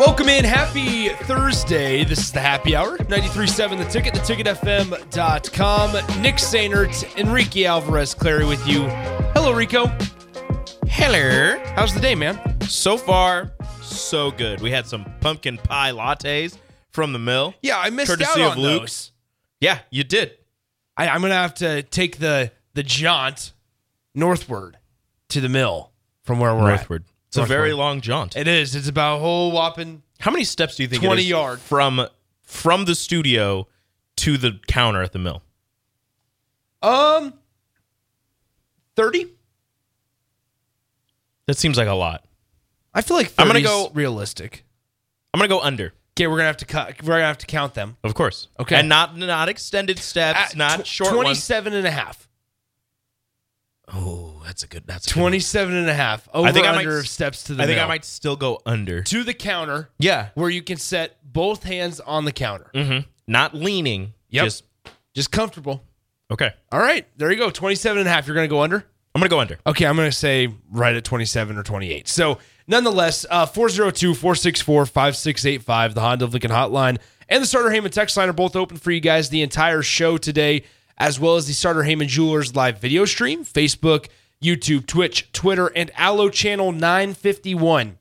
Welcome in. Happy Thursday. This is the happy hour. 93.7 The Ticket, theticketfm.com. Nick Sainert, Enrique Alvarez Clary with you. Hello, Rico. Hello. How's the day, man? So far, so good. We had some pumpkin pie lattes from the mill. Yeah, I missed Courtesy out of on Luke's. those. Yeah, you did. I, I'm going to have to take the, the jaunt northward to the mill from where we're Northward. It's a very long jaunt. It is. It's about a whole whopping How many steps do you think 20 it is yard. from from the studio to the counter at the mill? um 30. That seems like a lot. I feel like I'm gonna go- realistic. I'm gonna go under, Okay, we're gonna have to cut. We're gonna have to count them. of course. Okay. and not not extended steps, At not tw- short ones. 27 and a half. Oh, that's a good. That's a good one. 27 and a half. Over I think I under might- of steps to the I think I mill. might still go under. to the counter Yeah. where you can set both hands on the counter. Mm-hmm. Not leaning. Yep. Just Just comfortable. okay. All right, there you go. 27 and a half. You're going to go under? I'm gonna go under. Okay, I'm going to say right at 27 or 28. So, nonetheless, uh, 402 464 5685, the Honda of Lincoln hotline, and the Sartor Hamann text line are both open for you guys the entire show today, as well as the Sartor Hamann Jewelers live video stream, Facebook, YouTube, Twitch, Twitter, and Allo Channel 951.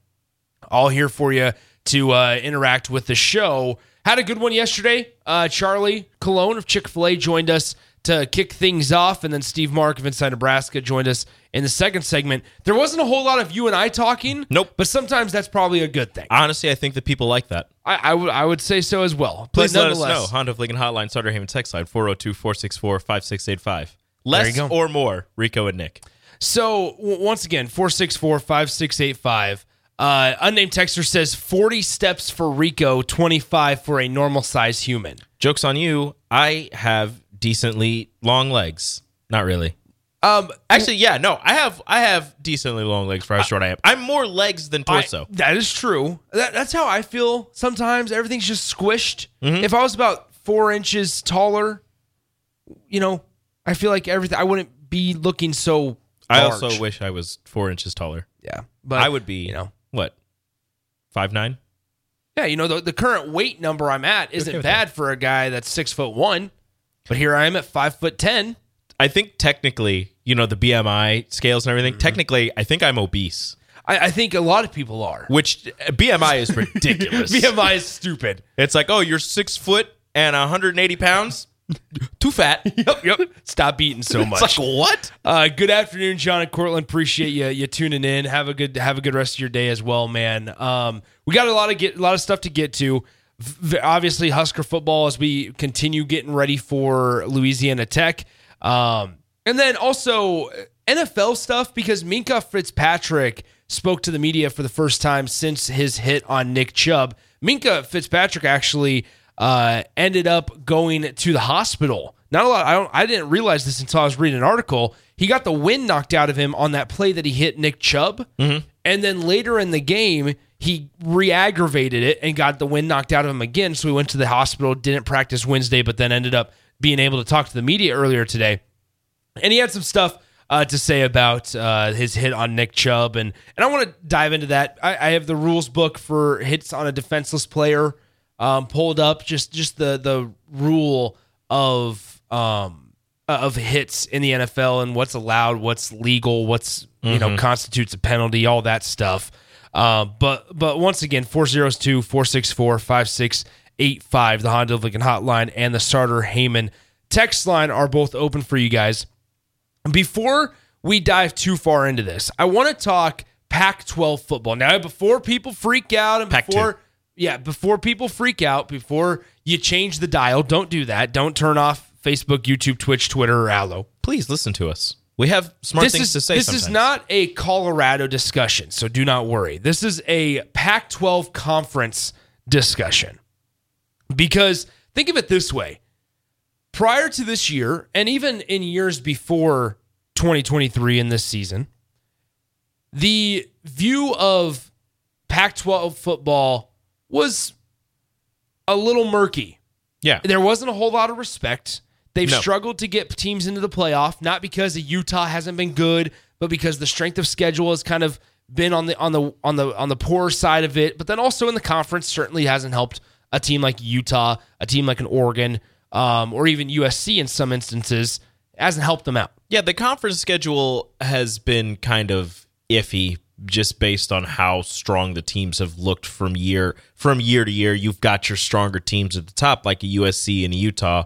All here for you to uh, interact with the show. Had a good one yesterday. Uh, Charlie Cologne of Chick fil A joined us to kick things off, and then Steve Marik of Inside Nebraska joined us in the second segment. There wasn't a whole lot of you and I talking. Nope. But sometimes that's probably a good thing. Honestly, I think that people like that. I, I would say so as well. Please let us know. Honda Lincoln Hotline, Sartor Hamann text line 402 464 5685. Less or more, Rico and Nick. So w- once again, 464-5685. Uh, unnamed texter says 40 steps for Rico, 25 for a normal size human. Joke's on you. I have decently long legs. Not really. Um, Actually, yeah, no. I have I have decently long legs for how short I am. I'm more legs than I- torso. that is true. That, that's how I feel sometimes. Everything's just squished. Mm-hmm. If I was about four inches taller, you know, I feel like everything. I wouldn't be looking so. I also wish I was four inches taller. yeah, but I would be, you know, what, five nine? yeah, you know, the, the current weight number I'm at isn't okay bad for a guy that's six foot one, but here I am at five foot ten. I think technically, you know, the BMI scales and everything. Technically, I think I'm obese, I, I think a lot of people are. which uh, BMI is ridiculous. BMI is stupid. It's like, oh, you're six foot and 180 pounds. Too fat. Yep, yep. Stop eating so much. It's like what? Uh, good afternoon, John and Cortland. Appreciate you you tuning in. Have a good have a good rest of your day as well, man. Um, we got a lot of get a lot of stuff to get to. Obviously, Husker football as we continue getting ready for Louisiana Tech, um, and then also NFL stuff because Minkah Fitzpatrick spoke to the media for the first time since his hit on Nick Chubb. Minkah Fitzpatrick actually uh, ended up going to the hospital. Not a lot. I don't. I didn't realize this until I was reading an article. He got the wind knocked out of him on that play that he hit Nick Chubb, and then later in the game he re-aggravated it and got the wind knocked out of him again. So he went to the hospital. Didn't practice Wednesday, but then ended up being able to talk to the media earlier today and he had some stuff uh, to say about uh, his hit on Nick Chubb, and and I want to dive into that. I, I have the rules book for hits on a defenseless player um, pulled up, just just the the rule of um, of hits in the NFL and what's allowed, what's legal, what's you know constitutes a penalty, all that stuff. Uh, but but once again, 402 464 5685, the Honda Lincoln hotline and the Sartor Hamann text line are both open for you guys. Before we dive too far into this, I want to talk Pac 12 football. Now, before people freak out and Pac-2. before, yeah, before people freak out, before you change the dial, don't do that. Don't turn off Facebook, YouTube, Twitch, Twitter, or Allo. Please listen to us. We have smart This things is to say. this sometimes. is not a Colorado discussion, so do not worry. This is a Pac-12 conference discussion. Because think of it this way. Prior to this year, and even in years before 2023 in this season, the view of Pac 12 football was a little murky. Yeah. There wasn't a whole lot of respect. They've No. struggled to get teams into the playoff, not because the Utah hasn't been good, but because the strength of schedule has kind of been on the on the on the on the poor side of it. But then also in the conference certainly hasn't helped a team like Utah, a team like an Oregon, um, or even USC in some instances hasn't helped them out. Yeah, the conference schedule has been kind of iffy just based on how strong the teams have looked from year from year to year. You've got your stronger teams at the top like a USC and a Utah,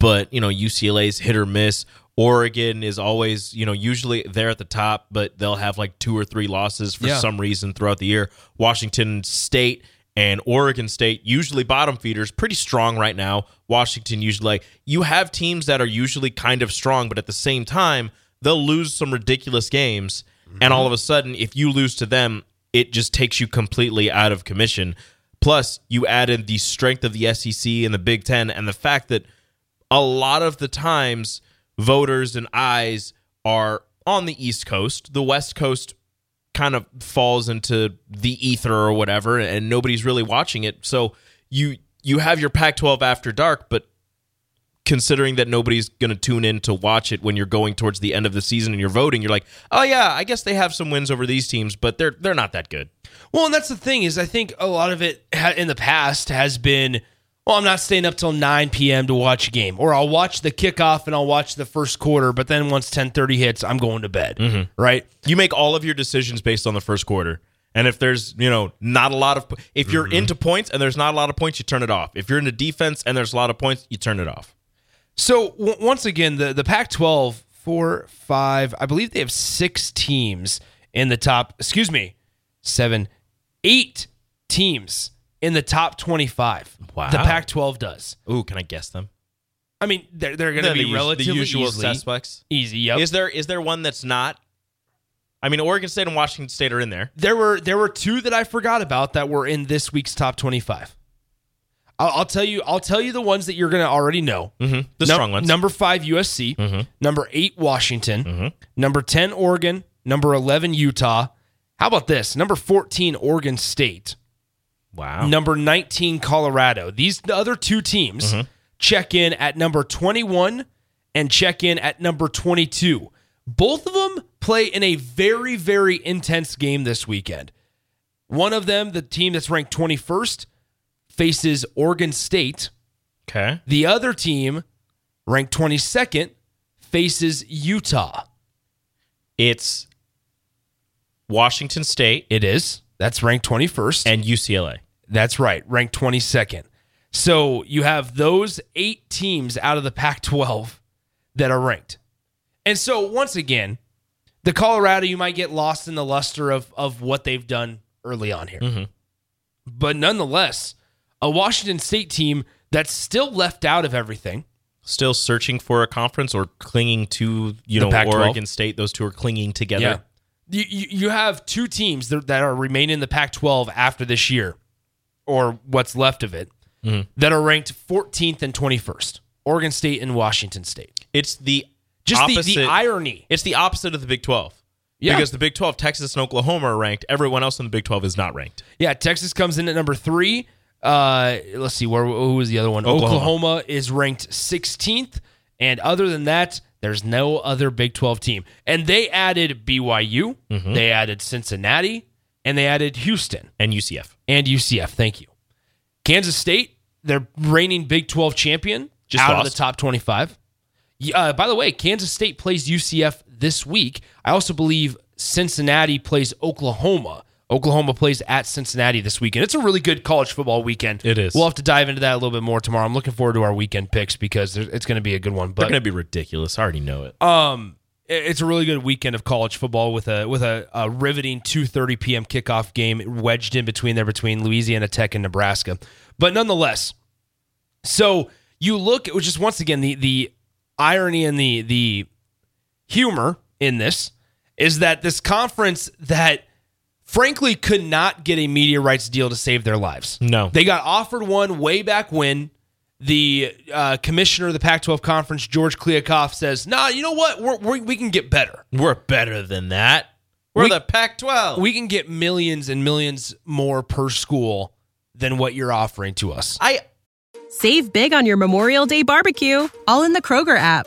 but you know, UCLA's hit or miss. Oregon is always, you know, usually they're at the top, but they'll have like two or three losses for Yeah. some reason throughout the year. Washington State and Oregon State, usually bottom feeders, pretty strong right now. Washington usually like you have teams that are usually kind of strong, but at the same time, they'll lose some ridiculous games. And all of a sudden, if you lose to them, it just takes you completely out of commission. Plus, you add in the strength of the SEC and the Big Ten and the fact that a lot of the times voters and eyes are on the East Coast. The West Coast kind of falls into the ether or whatever and nobody's really watching it. So you you have your Pac-12 after dark, but considering that nobody's going to tune in to watch it when you're going towards the end of the season and you're voting, you're like, "Oh yeah, I guess they have some wins over these teams, but they're they're not that good." Well, and that's the thing is I think a lot of it in the past has been, well, I'm not staying up till 9 p.m. to watch a game, or I'll watch the kickoff and I'll watch the first quarter, but then once 10:30 hits, I'm going to bed. Mm-hmm. Right? You make all of your decisions based on the first quarter. And if there's, you know, not a lot of if you're mm-hmm. into points and there's not a lot of points, you turn it off. If you're into defense and there's a lot of points, you turn it off. So w- once again, the the Pac-12, four, five, I believe they have six teams in the top. Excuse me, seven, eight teams in the top 25. Wow. The Pac-12 does. Ooh, can I guess them? I mean, they're they're going to The be us- relatively the usual easily, suspects. easy. Yep. Is there is there one that's not? I mean, Oregon State and Washington State are in there. There were there were two that I forgot about that were in this week's top twenty five. I'll, I'll tell you. I'll tell you the ones that you're going to already know. Mm-hmm. The Num- strong ones. Number five USC. Number eight Washington. Number ten Oregon. Number eleven Utah. How about this? Number fourteen Oregon State. Wow. Number nineteen Colorado. These the other two teams mm-hmm. check in at number twenty one and check in at number twenty two. Both of them play in a very very intense game this weekend. One of them, the team that's ranked 21st, faces Oregon State. Okay. The other team, ranked 22nd, faces Utah. It's Washington State It is. That's ranked 21st. and UCLA. That's right, ranked 22nd. So you have those eight teams out of the Pac 12 that are ranked. And so, once again, the Colorado, you might get lost in the luster of, of what they've done early on here. Mm-hmm. But nonetheless, a Washington State team that's still left out of everything. Still searching for a conference or clinging to you The know Pac-12? Oregon State. Those two are clinging together. You, you, you have two teams that, that are remaining in the Pac 12 after this year or what's left of it, that are ranked 14th and 21st. Oregon State and Washington State. It's the Just the, the irony. It's the opposite of the Big 12. Yeah. Because the Big 12, Texas and Oklahoma are ranked. Everyone else in the Big 12 is not ranked. Yeah, Texas comes in at number three. Uh, let's see, where who was the other one? Oklahoma. Oklahoma is ranked 16th, and other than that, there's no other Big 12 team. And they added BYU, Mm-hmm. they added Cincinnati, and they added Houston And UCF. and UCF. Thank you. Kansas State, they're reigning Big 12 champion, Just out of the top 25. Uh, by the way, Kansas State plays UCF this week. I also believe Cincinnati plays Oklahoma. Oklahoma plays at Cincinnati this weekend. It's a really good college football weekend. It is. We'll have to dive into that a little bit more tomorrow. I'm looking forward to our weekend picks because it's going to be a good one. They're But going to be ridiculous. I already know it. um, it's a really good weekend of college football with a with a, a riveting 2:30 p.m. kickoff game wedged in between there between Louisiana Tech and Nebraska. But nonetheless, so you look at just once again the the irony and the the humor in this is that this conference that frankly could not get a media rights deal to save their lives. No. They got offered one way back when the uh, commissioner of the Pac 12 conference, George Kliavkoff, says, nah, you know what? We're, we're, we can get better. We're better than that. We're We- the Pac 12. We can get millions and millions more per school than what you're offering to us. I Save big on your Memorial Day barbecue, all in the Kroger app.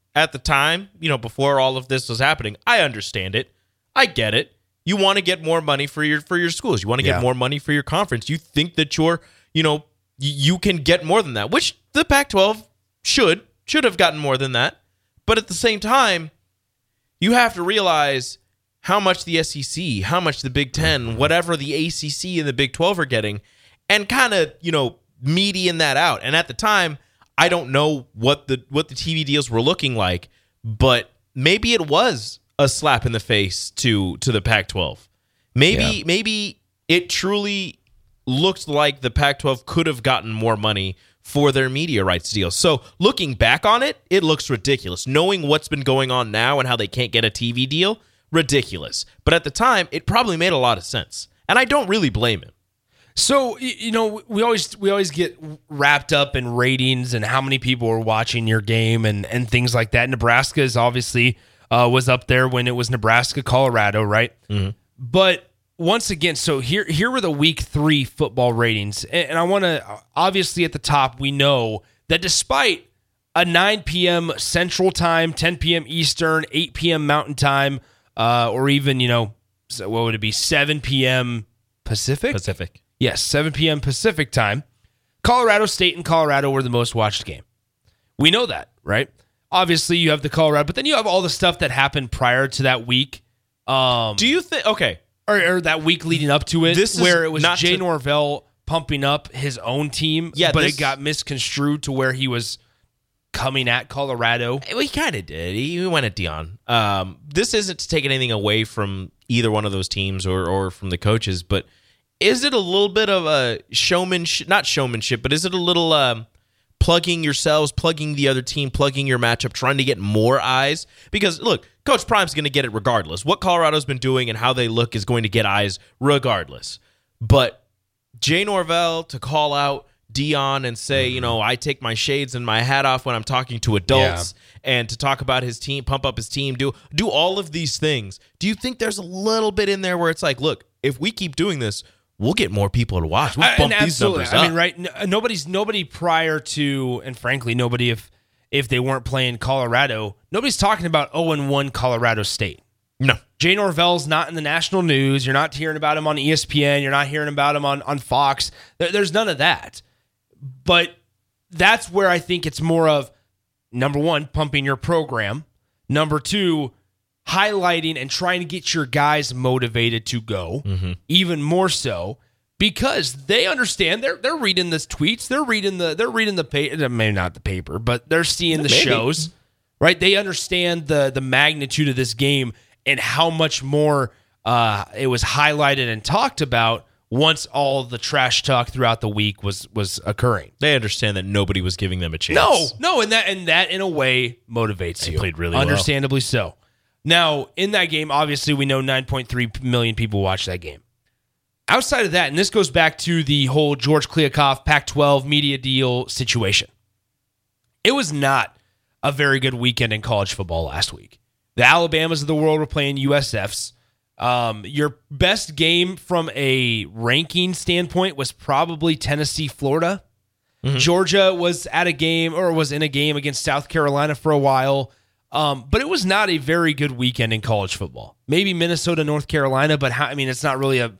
at the time, you know, before all of this was happening, I understand it. I get it. You want to get more money for your for your schools. You want to get Yeah. more money for your conference. You think that you're, you know, you can get more than that, which the Pac-12 should should have gotten more than that. But at the same time, you have to realize how much the SEC, how much the Big 10, mm-hmm. whatever the ACC and the Big 12 are getting, and kind of, you know, median that out. And at the time, I don't know what the what the TV deals were looking like, but maybe it was a slap in the face to to the Pac-12. Maybe Yeah. maybe it truly looked like the Pac-12 could have gotten more money for their media rights deal. So looking back on it, it looks ridiculous. Knowing what's been going on now and how they can't get a TV deal, ridiculous. But at the time, it probably made a lot of sense. And I don't really blame him. So you know, we always we always get wrapped up in ratings and how many people are watching your game and and things like that. Nebraska is obviously uh, was up there when it was Nebraska Colorado, right? But once again, so here here were the week three football ratings, and, and I want to obviously at the top we know that despite a 9 p.m. Central Time, 10 p.m. Eastern, 8 p.m. Mountain Time, uh, or even you know, what would it be, 7 p.m. Pacific? Pacific. Yes, 7 p.m. Pacific time. Colorado State and Colorado were the most watched game. We know that, right? Obviously, you have the Colorado, but then you have all the stuff that happened prior to that week, um, Do you think okay, or, or that week leading up to it, This is where it was not Jay to- Norvell pumping up his own team, Yeah, but this- it got misconstrued to where he was coming at Colorado. He kind of did. He went at Deion. Um, this isn't to take anything away from either one of those teams or or from the coaches, but is it a little bit of a showmanship? Not showmanship, but is it a little um, plugging yourselves, plugging the other team, plugging your matchup, trying to get more eyes? Because look, Coach Prime's going to get it regardless. What Colorado's been doing and how they look is going to get eyes regardless. But Jay Norvell to call out Deion and say, you know, I take my shades and my hat off when I'm talking to adults and to talk about his team, pump up his team, do do all of these things. Do you think there's a little bit in there where it's like, look, if we keep doing this, we'll get more people to watch. We'll bump these absolutely. numbers I mean, right? no- uh, nobody's nobody prior to, and frankly, nobody if if they weren't playing Colorado, nobody's talking about zero and one Colorado State. No. Jay Norvell's not in the national news. You're not hearing about him on ESPN. You're not hearing about him on on Fox. There- there's none of that. But that's where I think it's more of number one, pumping your program. Number two, highlighting and trying to get your guys motivated to go, even more so. because they understand they're they're reading the tweets, they're reading the they're reading the paper, maybe not the paper, but they're seeing the Maybe. shows, right? They understand the the magnitude of this game and how much more uh, it was highlighted and talked about once all the trash talk throughout the week was was occurring. They understand that nobody was giving them a chance. No, no, and that and that in a way motivates They you. played really well. understandably so. Now, in that game, obviously we know 9.3 million people watched that game. Outside of that, and this goes back to the whole George Kliavkoff Pac-12 media deal situation. It was not a very good weekend in college football last week. The Alabamas of the world were playing USFs. Um, your best game from a ranking standpoint was probably Tennessee, Florida. Georgia was at a game or was in a game against South Carolina for a while. Um, but it was not a very good weekend in college football. Maybe Minnesota, North Carolina, but how, I mean, it's not really a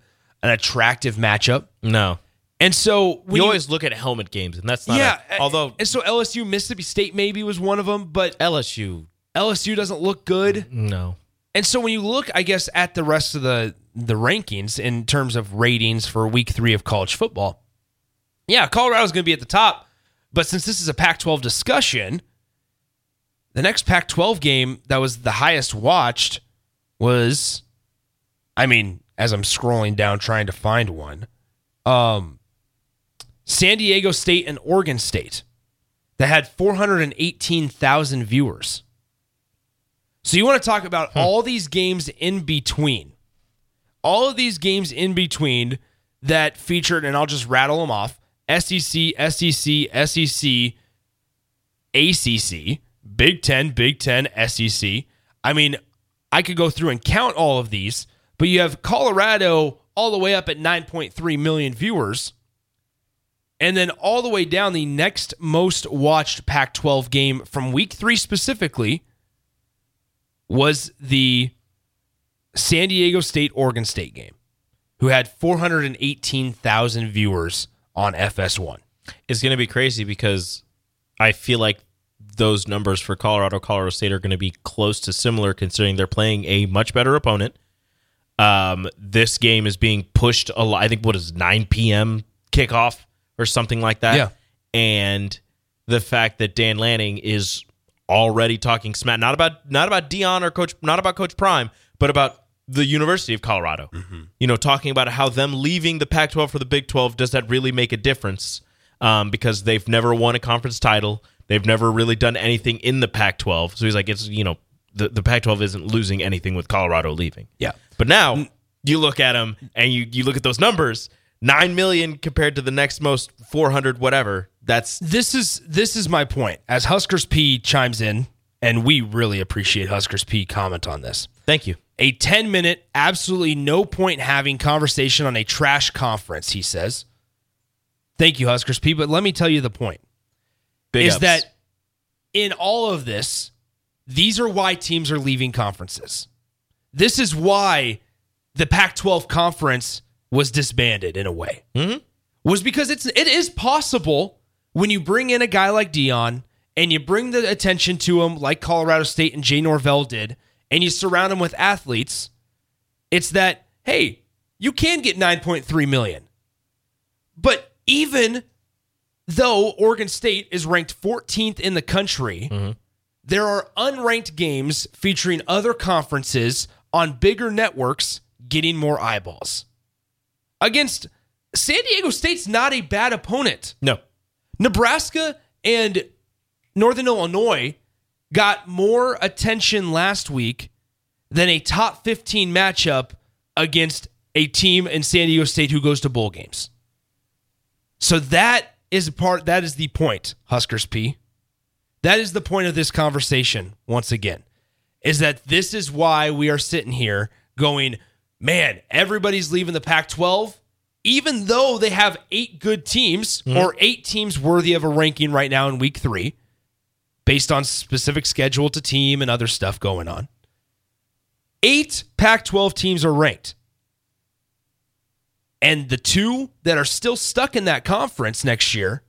an attractive matchup. No. And so we always look at helmet games, and that's not. yeah. a- although and so LSU, Mississippi State maybe was one of them, but LSU, LSU doesn't look good. no. And so when you look, I guess, at the rest of the the rankings in terms of ratings for week three of college football, yeah, Colorado's going to be at the top. But since this is a Pac 12 discussion, the next Pac 12 game that was the highest watched was, I mean, as I'm scrolling down trying to find one, um, San Diego State and Oregon State that had 418,000 viewers. So you want to talk about all these games in between. All of these games in between that featured, and I'll just rattle them off SEC, SEC, SEC, ACC, Big Ten, Big Ten, SEC. I mean, I could go through and count all of these, but you have Colorado all the way up at 9.3 million viewers. And then all the way down, the next most watched Pac 12 game from week three specifically was the San Diego State Oregon State game, who had 418,000 viewers on FS1. It's going to be crazy because I feel like those numbers for Colorado, Colorado State are going to be close to similar, considering they're playing a much better opponent. Um, this game is being pushed a lot. I think what is 9 p.m. kickoff or something like that. Yeah. And the fact that Dan Lanning is already talking smack not about not about Deion or Coach not about Coach Prime, but about the University of Colorado. You know, talking about how them leaving the Pac-12 for the Big 12 does that really make a difference? Um, because they've never won a conference title, they've never really done anything in the Pac-12. So he's like, it's you know, the the Pac-12 isn't losing anything with Colorado leaving. Yeah. But now you look at them and you you look at those numbers, nine million compared to the next most four hundred whatever. That's This is this is my point. As Huskers P chimes in, and we really appreciate Huskers P comment on this. thank you. A 10 minute, absolutely no point having conversation on a trash conference, he says. Thank you, Huskers P. But let me tell you the point. Big is ups. that in all of this, these are why teams are leaving conferences. This is why the Pac 12 conference was disbanded in a way. Mm-hmm. Was because it's it is possible when you bring in a guy like Deion and you bring the attention to him like Colorado State and Jay Norvell did, and you surround him with athletes, it's that, hey, you can get 9.3 million. But even though Oregon State is ranked 14th in the country, mm-hmm. there are unranked games featuring other conferences on bigger networks getting more eyeballs. Against San Diego State's not a bad opponent. no. Nebraska and Northern Illinois got more attention last week than a top 15 matchup against a team in San Diego State who goes to bowl games. So that is part that is the point, Huskers P. That is the point of this conversation once again. Is that this is why we are sitting here going, man, everybody's leaving the Pac 12 even though they have eight good teams mm-hmm. or eight teams worthy of a ranking right now in week three, based on specific schedule to team and other stuff going on, eight Pac 12 teams are ranked. And the two that are still stuck in that conference next year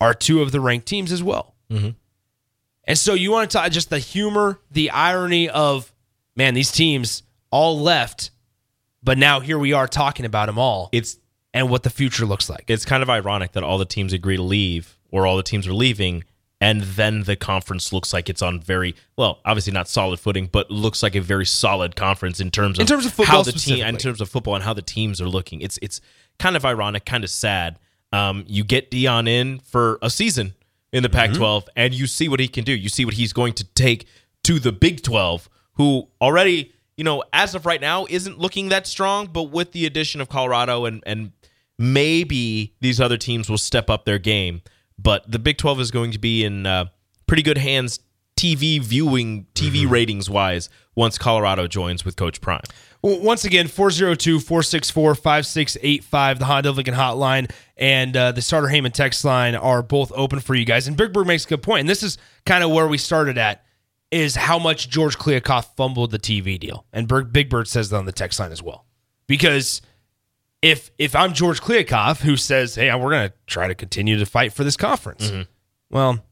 are two of the ranked teams as well. Mm-hmm. And so you want to talk just the humor, the irony of, man, these teams all left, but now here we are talking about them all It's and what the future looks like. It's kind of ironic that all the teams agree to leave or all the teams are leaving and then the conference looks like it's on very well, obviously not solid footing, but looks like a very solid conference in terms of In terms of football how the team in terms of football and how the teams are looking. It's it's kind of ironic, kind of sad. Um, you get Deion in for a season in the Mm-hmm. Pac-12, and you see what he can do. You see what he's going to take to the Big 12, who already, you know, as of right now, isn't looking that strong. But with the addition of Colorado and and maybe these other teams will step up their game. But the Big 12 is going to be in uh, pretty good hands, TV viewing, TV Mm-hmm. ratings wise, once Colorado joins with Coach Prime. Well, once again, 402 464 5685, the Honda Lincoln hotline and uh, the Sartor Hamann text line are both open for you guys. And Big Bird makes a good point. And this is kind of where we started at is how much George Kliavkoff fumbled the TV deal. And Big Bird says that on the text line as well. Because if if I'm George Kliavkoff who says, "Hey, we're going to try to continue to fight for this conference," mm-hmm. well,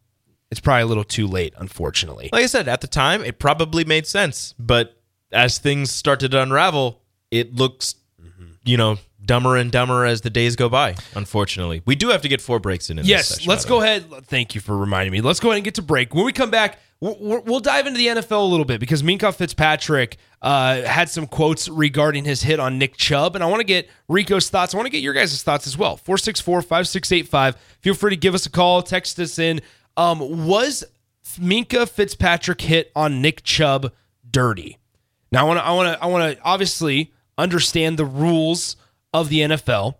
it's probably a little too late, unfortunately. Like I said, at the time, it probably made sense. But as things started to unravel, it looks, mm-hmm. you know, dumber and dumber as the days go by, unfortunately. We do have to get four breaks in. in this Yes, session, let's go ahead. Thank you for reminding me. Let's go ahead and get to break. When we come back, we'll, dive into the NFL a little bit because Minkah Fitzpatrick uh, had some quotes regarding his hit on Nick Chubb, and I want to get Rico's thoughts. I want to get your guys' thoughts as well. 464 5685. Feel free to give us a call, text us in. Um, was Minkah Fitzpatrick hit on Nick Chubb dirty? Now I want to I want to I want to obviously understand the rules of the NFL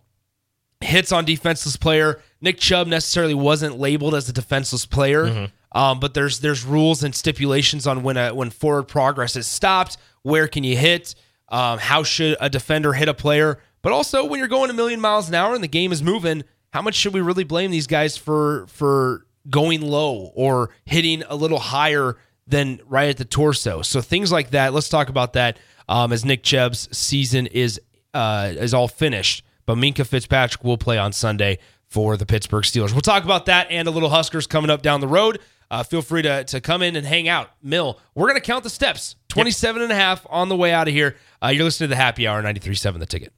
hits on defenseless player. Nick Chubb necessarily wasn't labeled as a defenseless player, um, but there's there's rules and stipulations on when a when forward progress is stopped. Where can you hit? Um, how should a defender hit a player? But also when you're going a million miles an hour and the game is moving, how much should we really blame these guys for for going low or hitting a little higher than right at the torso? So things like that. Let's talk about that um, as Nick Chubb's season is uh, is all finished. But Minkah Fitzpatrick will play on Sunday for the Pittsburgh Steelers. We'll talk about that and a little Huskers coming up down the road. Uh, feel free to, to come in and hang out. Mill, we're going to count the steps 27 and a half on the way out of here. Uh, you're listening to the Happy Hour 93.7 The Ticket.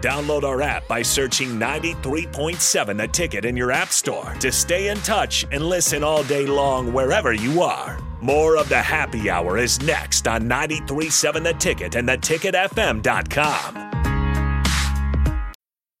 Download our app by searching 93.7 The Ticket in your app store to stay in touch and listen all day long wherever you are. More of the happy hour is next on 93.7 The Ticket and theticketfm.com.